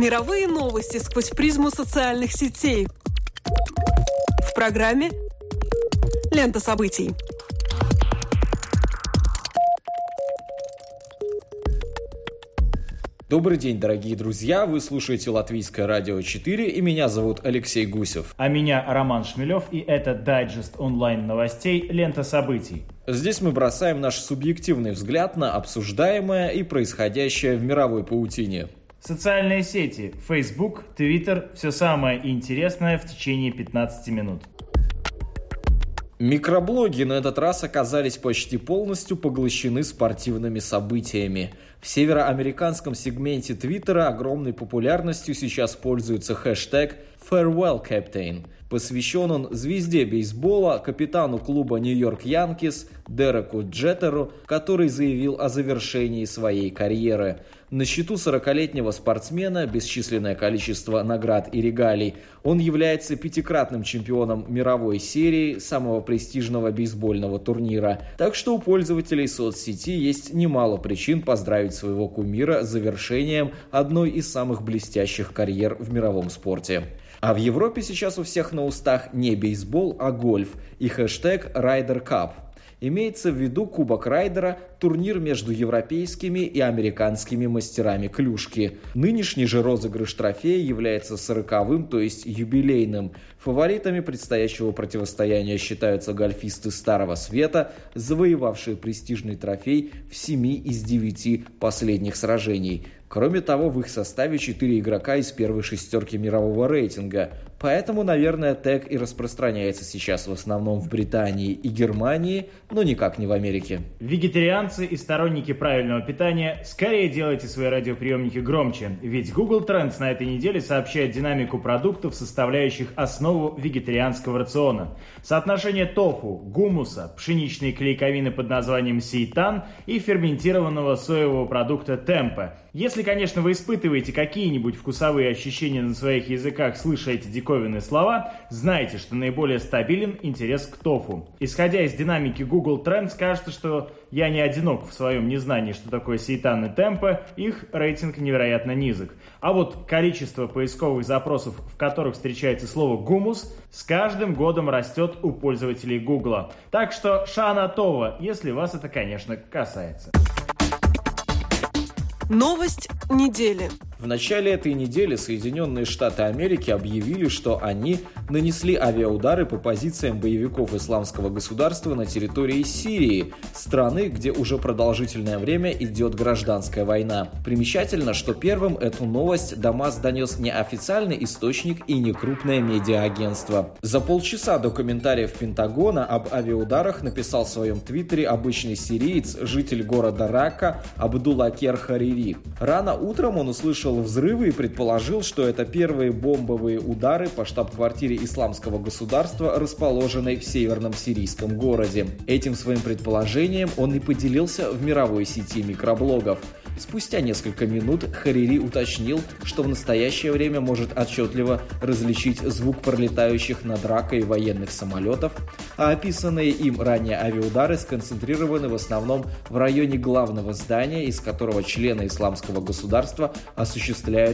Мировые новости сквозь призму социальных сетей. В программе «Лента событий». Добрый день, дорогие друзья! Вы слушаете Латвийское радио 4, и меня зовут Алексей Гусев. А меня Роман Шмелев, и это дайджест онлайн новостей «Лента событий». Здесь мы бросаем наш субъективный взгляд на обсуждаемое и происходящее в мировой паутине. Социальные сети, Facebook, Twitter – все самое интересное в течение 15 минут. Микроблоги на этот раз оказались почти полностью поглощены спортивными событиями. В североамериканском сегменте Твиттера огромной популярностью сейчас пользуется хэштег Farewell Captain. Посвящен он звезде бейсбола, капитану клуба Нью-Йорк Янкис Дереку Джеттеру, который заявил о завершении своей карьеры. На счету 40-летнего спортсмена бесчисленное количество наград и регалий. Он является пятикратным чемпионом мировой серии самого престижного бейсбольного турнира. Так что у пользователей соцсети есть немало причин поздравить своего кумира с завершением одной из самых блестящих карьер в мировом спорте. А в Европе сейчас у всех на устах не бейсбол, а гольф и хэштег Ryder Cup. Имеется в виду Кубок Райдера, турнир между европейскими и американскими мастерами клюшки. Нынешний же розыгрыш трофея является сороковым, то есть юбилейным. Фаворитами предстоящего противостояния считаются гольфисты Старого Света, завоевавшие престижный трофей в семи из девяти последних сражений. Кроме того, в их составе 4 игрока из первой шестерки мирового рейтинга. Поэтому, наверное, тег и распространяется сейчас в основном в Британии и Германии, но никак не в Америке. Вегетарианцы и сторонники правильного питания, скорее делайте свои радиоприемники громче, ведь Google Trends на этой неделе сообщает динамику продуктов, составляющих основу вегетарианского рациона. Соотношение тофу, гумуса, пшеничной клейковины под названием сейтан и ферментированного соевого продукта темпе. Если, конечно, вы испытываете какие-нибудь вкусовые ощущения на своих языках, слыша эти диковинные слова, знайте, что наиболее стабилен интерес к тофу. Исходя из динамики Google Trends, кажется, что я не одинок в своем незнании, что такое сейтан и темпы, их рейтинг невероятно низок. А вот количество поисковых запросов, в которых встречается слово «гумус», с каждым годом растет у пользователей Google. Так что шана това, если вас это, конечно, касается. Новость недели. В начале этой недели Соединенные Штаты Америки объявили, что они нанесли авиаудары по позициям боевиков исламского государства на территории Сирии, страны, где уже продолжительное время идет гражданская война. Примечательно, что первым эту новость Дамас донес не официальный источник и не крупное медиаагентство. За полчаса до комментариев Пентагона об авиаударах написал в своем твиттере обычный сириец, житель города Рака Абдулакер Харири. Рано утром он услышал услышал взрывы и предположил, что это первые бомбовые удары по штаб-квартире исламского государства, расположенной в северном сирийском городе. Этим своим предположением он и поделился в мировой сети микроблогов. Спустя несколько минут Харири уточнил, что в настоящее время может отчетливо различить звук пролетающих над ракой военных самолетов, а описанные им ранее авиаудары сконцентрированы в основном в районе главного здания, из которого члены исламского государства осуществляют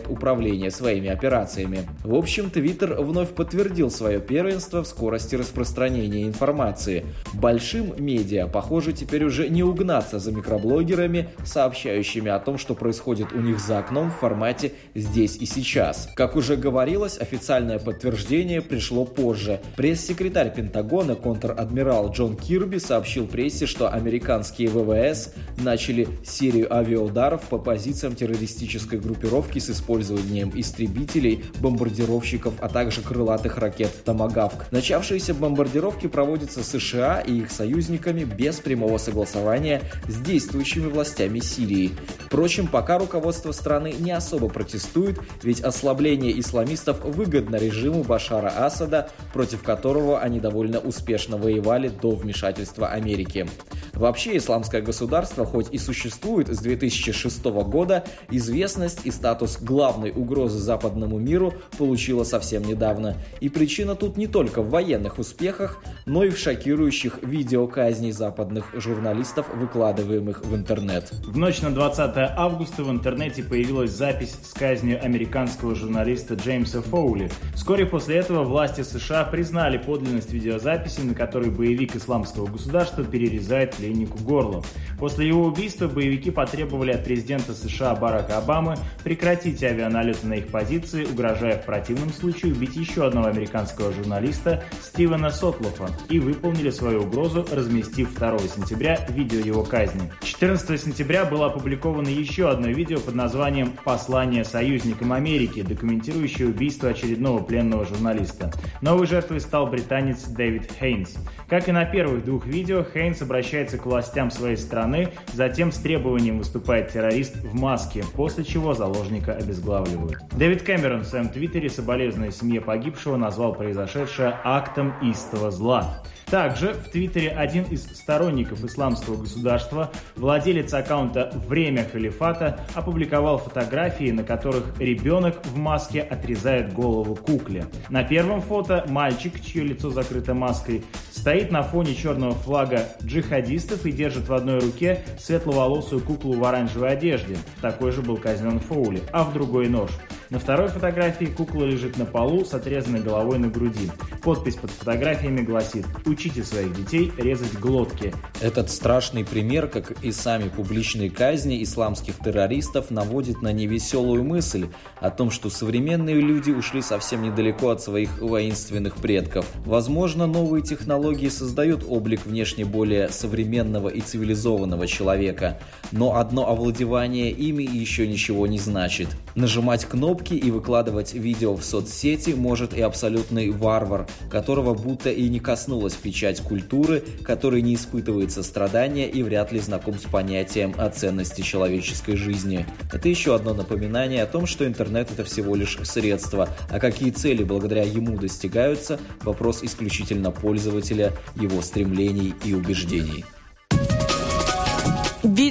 управление своими операциями. В общем, Твиттер вновь подтвердил свое первенство в скорости распространения информации. Большим медиа, похоже, теперь уже не угнаться за микроблогерами, сообщающими о том, что происходит у них за окном в формате «здесь и сейчас». Как уже говорилось, официальное подтверждение пришло позже. Пресс-секретарь Пентагона, контр-адмирал Джон Кирби, сообщил прессе, что американские ВВС начали серию авиаударов по позициям террористической группировки с использованием истребителей, бомбардировщиков, а также крылатых ракет «Томагавк». Начавшиеся бомбардировки проводятся США и их союзниками без прямого согласования с действующими властями Сирии. Впрочем, пока руководство страны не особо протестует, ведь ослабление исламистов выгодно режиму Башара Асада, против которого они довольно успешно воевали до вмешательства Америки. Вообще, исламское государство, хоть и существует с 2006 года, известность и статус главной угрозы западному миру получило совсем недавно. И причина тут не только в военных успехах, но и в шокирующих видеоказней западных журналистов, выкладываемых в интернет. В ночь на 20 августа в интернете появилась запись с казнью американского журналиста Джеймса Фоули. Вскоре после этого власти США признали подлинность видеозаписи, на которой боевик исламского государства перерезает пленнику горло. После его убийства боевики потребовали от президента США Барака Обамы прекратить авианалеты на их позиции, угрожая в противном случае убить еще одного американского журналиста Стивена Сотлофа и выполнили свою угрозу, разместив 2 сентября видео его казни. 14 сентября было опубликовано еще одно видео под названием «Послание союзникам Америки», документирующее убийство очередного пленного журналиста. Новой жертвой стал британец Дэвид Хейнс. Как и на первых двух видео, Хейнс обращается к властям своей страны, затем с требованием выступает террорист в маске, после чего заложника обезглавливают. Дэвид Кэмерон в своем твиттере, соболезную семье погибшего, назвал произошедшее актом истого зла. Также в Твиттере один из сторонников исламского государства, владелец аккаунта «Время халифата», опубликовал фотографии, на которых ребенок в маске отрезает голову кукле. На первом фото мальчик, чье лицо закрыто маской, стоит на фоне черного флага джихадистов и держит в одной руке светловолосую куклу в оранжевой одежде. Такой же был казнен Фоули, а в другой нож. На второй фотографии кукла лежит на полу с отрезанной головой на груди. Подпись под фотографиями гласит «Учите своих детей резать глотки». Этот страшный пример, как и сами публичные казни исламских террористов, наводит на невеселую мысль о том, что современные люди ушли совсем недалеко от своих воинственных предков. Возможно, новые технологии создают облик внешне более современного и цивилизованного человека, но одно овладевание ими еще ничего не значит. Нажимать кнопку кнопки и выкладывать видео в соцсети может и абсолютный варвар, которого будто и не коснулась печать культуры, который не испытывает сострадания и вряд ли знаком с понятием о ценности человеческой жизни. Это еще одно напоминание о том, что интернет это всего лишь средство, а какие цели благодаря ему достигаются – вопрос исключительно пользователя, его стремлений и убеждений.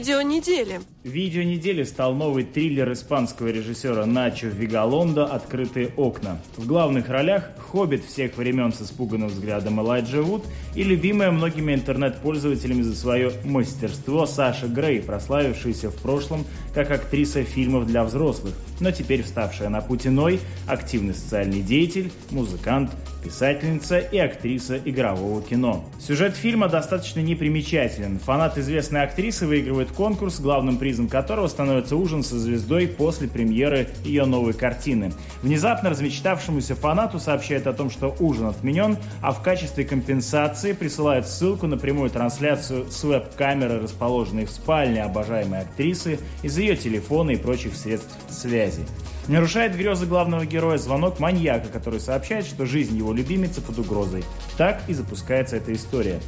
Видео недели. Видео недели стал новый триллер испанского режиссера Начо Вигалондо «Открытые окна». В главных ролях хоббит всех времен с испуганным взглядом Элайджа Вуд и любимая многими интернет-пользователями за свое мастерство Саша Грей, прославившаяся в прошлом как актриса фильмов для взрослых, но теперь вставшая на путь иной, активный социальный деятель, музыкант, писательница и актриса игрового кино. Сюжет фильма достаточно непримечателен. Фанат известной актрисы выигрывает конкурс, главным призом которого становится ужин со звездой после премьеры ее новой картины. Внезапно размечтавшемуся фанату сообщает о том, что ужин отменен, а в качестве компенсации присылает ссылку на прямую трансляцию с веб-камеры, расположенной в спальне обожаемой актрисы, из ее телефона и прочих средств связи. Нарушает грезы главного героя звонок маньяка, который сообщает, что жизнь его любимицы под угрозой. Так и запускается эта история.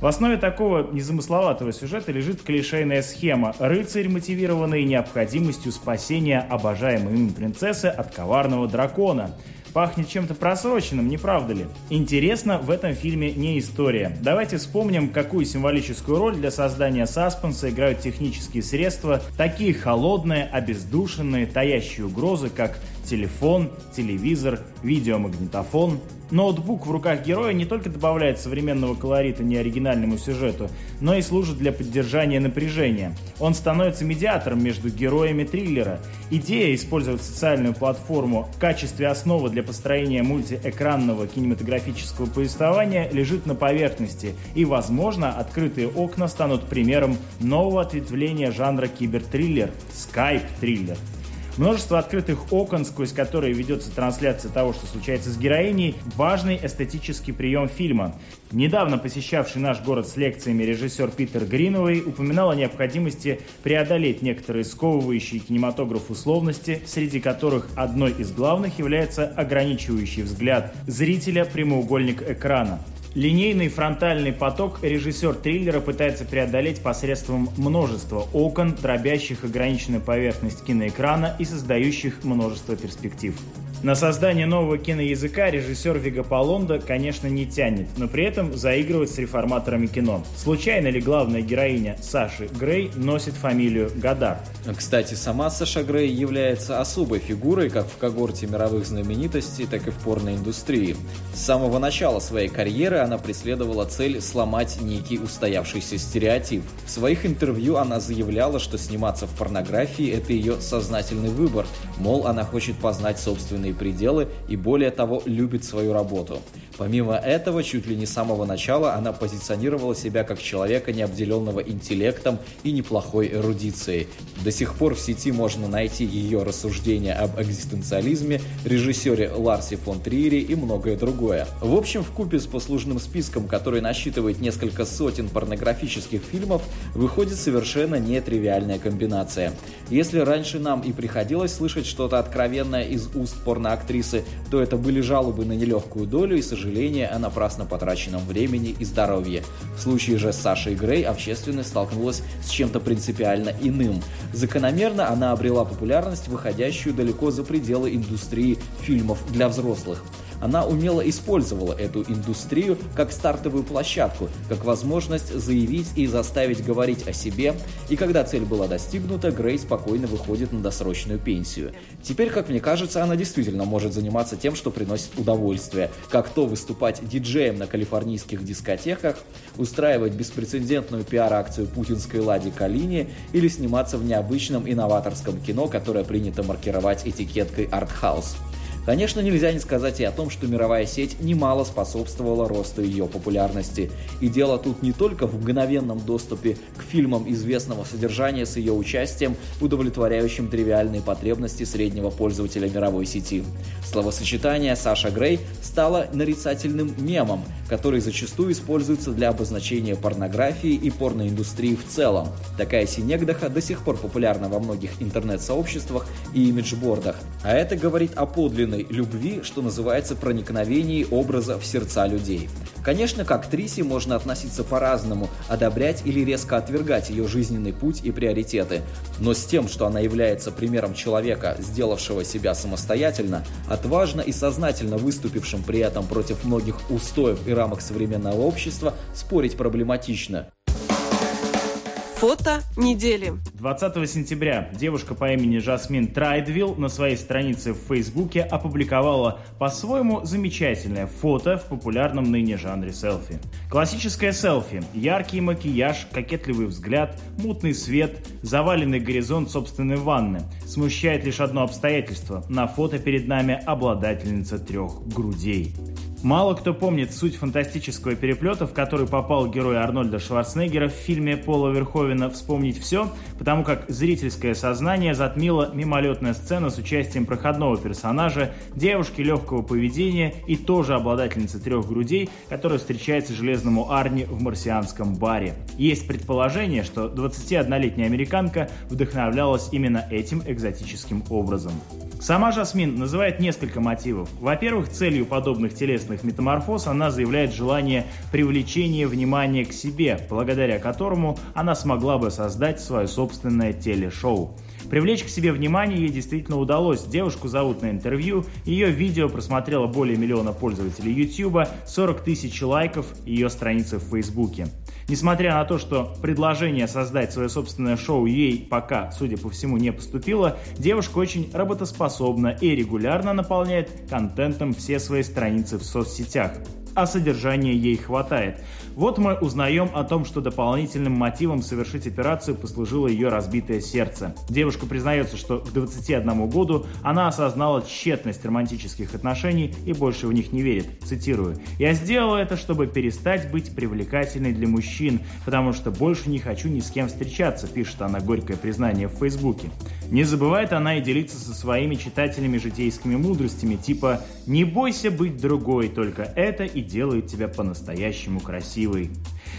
В основе такого незамысловатого сюжета лежит клишейная схема. Рыцарь, мотивированный необходимостью спасения обожаемой им принцессы от коварного дракона. Пахнет чем-то просроченным, не правда ли? Интересно, в этом фильме не история. Давайте вспомним, какую символическую роль для создания саспенса играют технические средства, такие холодные, обездушенные, таящие угрозы, как телефон, телевизор, видеомагнитофон, Ноутбук в руках героя не только добавляет современного колорита неоригинальному сюжету, но и служит для поддержания напряжения. Он становится медиатором между героями триллера. Идея использовать социальную платформу в качестве основы для построения мультиэкранного кинематографического повествования лежит на поверхности, и, возможно, открытые окна станут примером нового ответвления жанра кибертриллер – скайп-триллер. Множество открытых окон, сквозь которые ведется трансляция того, что случается с героиней, важный эстетический прием фильма. Недавно посещавший наш город с лекциями режиссер Питер Гриновый упоминал о необходимости преодолеть некоторые сковывающие кинематограф условности, среди которых одной из главных является ограничивающий взгляд зрителя прямоугольник экрана. Линейный фронтальный поток режиссер триллера пытается преодолеть посредством множества окон, дробящих ограниченную поверхность киноэкрана и создающих множество перспектив. На создание нового киноязыка режиссер Вига Полонда, конечно, не тянет, но при этом заигрывает с реформаторами кино. Случайно ли главная героиня Саши Грей носит фамилию Гадар? Кстати, сама Саша Грей является особой фигурой как в когорте мировых знаменитостей, так и в порноиндустрии. С самого начала своей карьеры она преследовала цель сломать некий устоявшийся стереотип. В своих интервью она заявляла, что сниматься в порнографии – это ее сознательный выбор, мол, она хочет познать собственный собственные пределы и более того любит свою работу. Помимо этого, чуть ли не с самого начала она позиционировала себя как человека, не обделенного интеллектом и неплохой эрудицией. До сих пор в сети можно найти ее рассуждения об экзистенциализме, режиссере Ларсе фон Триере и многое другое. В общем, в купе с послужным списком, который насчитывает несколько сотен порнографических фильмов, выходит совершенно нетривиальная комбинация. Если раньше нам и приходилось слышать что-то откровенное из уст порноактрисы, то это были жалобы на нелегкую долю и сожаление о напрасно потраченном времени и здоровье. В случае же с Сашей Грей общественность столкнулась с чем-то принципиально иным. Закономерно она обрела популярность, выходящую далеко за пределы индустрии фильмов для взрослых. Она умело использовала эту индустрию как стартовую площадку, как возможность заявить и заставить говорить о себе, и когда цель была достигнута, Грей спокойно выходит на досрочную пенсию. Теперь, как мне кажется, она действительно может заниматься тем, что приносит удовольствие, как то выступать диджеем на калифорнийских дискотеках, устраивать беспрецедентную пиар-акцию путинской Лади Калини или сниматься в необычном инноваторском кино, которое принято маркировать этикеткой «Артхаус». Конечно, нельзя не сказать и о том, что мировая сеть немало способствовала росту ее популярности. И дело тут не только в мгновенном доступе к фильмам известного содержания с ее участием, удовлетворяющим тривиальные потребности среднего пользователя мировой сети. Словосочетание «Саша Грей» стало нарицательным мемом, который зачастую используется для обозначения порнографии и порноиндустрии в целом. Такая синегдаха до сих пор популярна во многих интернет-сообществах и имиджбордах. А это говорит о подлинной безумной любви, что называется проникновении образа в сердца людей. Конечно, к актрисе можно относиться по-разному, одобрять или резко отвергать ее жизненный путь и приоритеты. Но с тем, что она является примером человека, сделавшего себя самостоятельно, отважно и сознательно выступившим при этом против многих устоев и рамок современного общества, спорить проблематично. Фото недели. 20 сентября девушка по имени Жасмин Трайдвилл на своей странице в Фейсбуке опубликовала по-своему замечательное фото в популярном ныне жанре селфи. Классическое селфи. Яркий макияж, кокетливый взгляд, мутный свет, заваленный горизонт собственной ванны. Смущает лишь одно обстоятельство. На фото перед нами обладательница трех грудей. Мало кто помнит суть фантастического переплета, в который попал герой Арнольда Шварценеггера в фильме Пола Верховена «Вспомнить все», потому как зрительское сознание затмило мимолетная сцена с участием проходного персонажа, девушки легкого поведения и тоже обладательницы трех грудей, которая встречается железному Арни в марсианском баре. Есть предположение, что 21-летняя американка вдохновлялась именно этим экзотическим образом. Сама Жасмин называет несколько мотивов. Во-первых, целью подобных телесных метаморфоз она заявляет желание привлечения внимания к себе, благодаря которому она смогла бы создать свое собственное телешоу. Привлечь к себе внимание ей действительно удалось. Девушку зовут на интервью, ее видео просмотрело более миллиона пользователей YouTube, 40 тысяч лайков ее страницы в Фейсбуке. Несмотря на то, что предложение создать свое собственное шоу ей пока, судя по всему, не поступило, девушка очень работоспособна и регулярно наполняет контентом все свои страницы в соцсетях а содержания ей хватает. Вот мы узнаем о том, что дополнительным мотивом совершить операцию послужило ее разбитое сердце. Девушка признается, что к 21 году она осознала тщетность романтических отношений и больше в них не верит. Цитирую. «Я сделала это, чтобы перестать быть привлекательной для мужчин, потому что больше не хочу ни с кем встречаться», пишет она горькое признание в Фейсбуке. Не забывает она и делиться со своими читателями житейскими мудростями, типа Не бойся быть другой, только это и делает тебя по-настоящему красивой.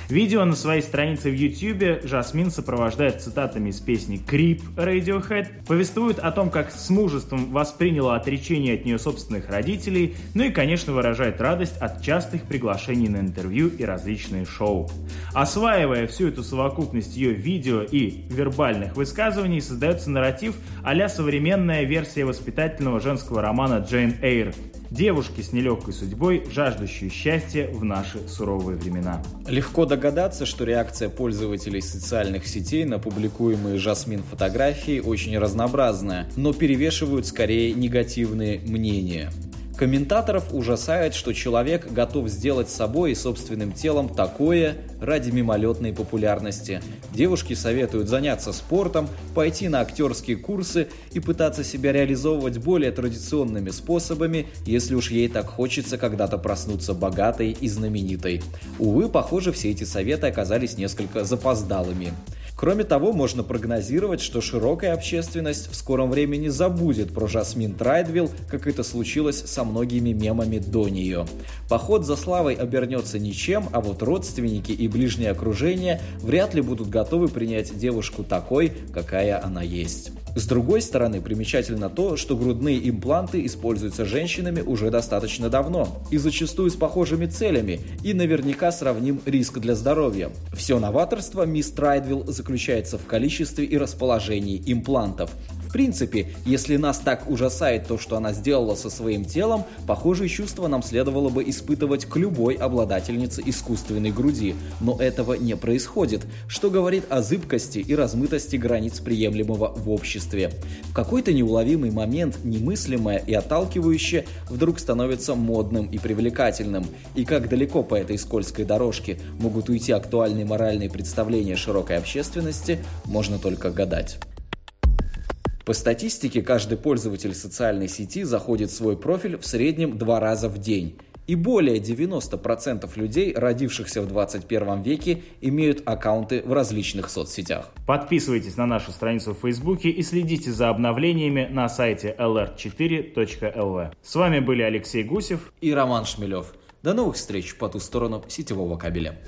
Видео на своей странице в YouTube Жасмин сопровождает цитатами из песни «Creep» Radiohead, повествует о том, как с мужеством восприняла отречение от нее собственных родителей, ну и, конечно, выражает радость от частых приглашений на интервью и различные шоу. Осваивая всю эту совокупность ее видео и вербальных высказываний, создается нарратив а современная версия воспитательного женского романа Джейн Эйр, девушки с нелегкой судьбой, жаждущие счастья в наши суровые времена. Легко догадаться, что реакция пользователей социальных сетей на публикуемые Жасмин фотографии очень разнообразная, но перевешивают скорее негативные мнения. Комментаторов ужасает, что человек готов сделать собой и собственным телом такое ради мимолетной популярности. Девушки советуют заняться спортом, пойти на актерские курсы и пытаться себя реализовывать более традиционными способами, если уж ей так хочется когда-то проснуться богатой и знаменитой. Увы, похоже, все эти советы оказались несколько запоздалыми. Кроме того, можно прогнозировать, что широкая общественность в скором времени забудет про Жасмин Трайдвилл, как это случилось со многими мемами до нее. Поход за славой обернется ничем, а вот родственники и ближнее окружение вряд ли будут готовы принять девушку такой, какая она есть. С другой стороны, примечательно то, что грудные импланты используются женщинами уже достаточно давно и зачастую с похожими целями, и наверняка сравним риск для здоровья. Все новаторство мисс Трайдвилл заключается в количестве и расположении имплантов. В принципе, если нас так ужасает то, что она сделала со своим телом, похожие чувства нам следовало бы испытывать к любой обладательнице искусственной груди. Но этого не происходит, что говорит о зыбкости и размытости границ приемлемого в обществе. В какой-то неуловимый момент немыслимое и отталкивающее вдруг становится модным и привлекательным. И как далеко по этой скользкой дорожке могут уйти актуальные моральные представления широкой общественности, можно только гадать. По статистике, каждый пользователь социальной сети заходит в свой профиль в среднем два раза в день. И более 90% людей, родившихся в 21 веке, имеют аккаунты в различных соцсетях. Подписывайтесь на нашу страницу в Фейсбуке и следите за обновлениями на сайте lr4.lv. С вами были Алексей Гусев и Роман Шмелев. До новых встреч по ту сторону сетевого кабеля.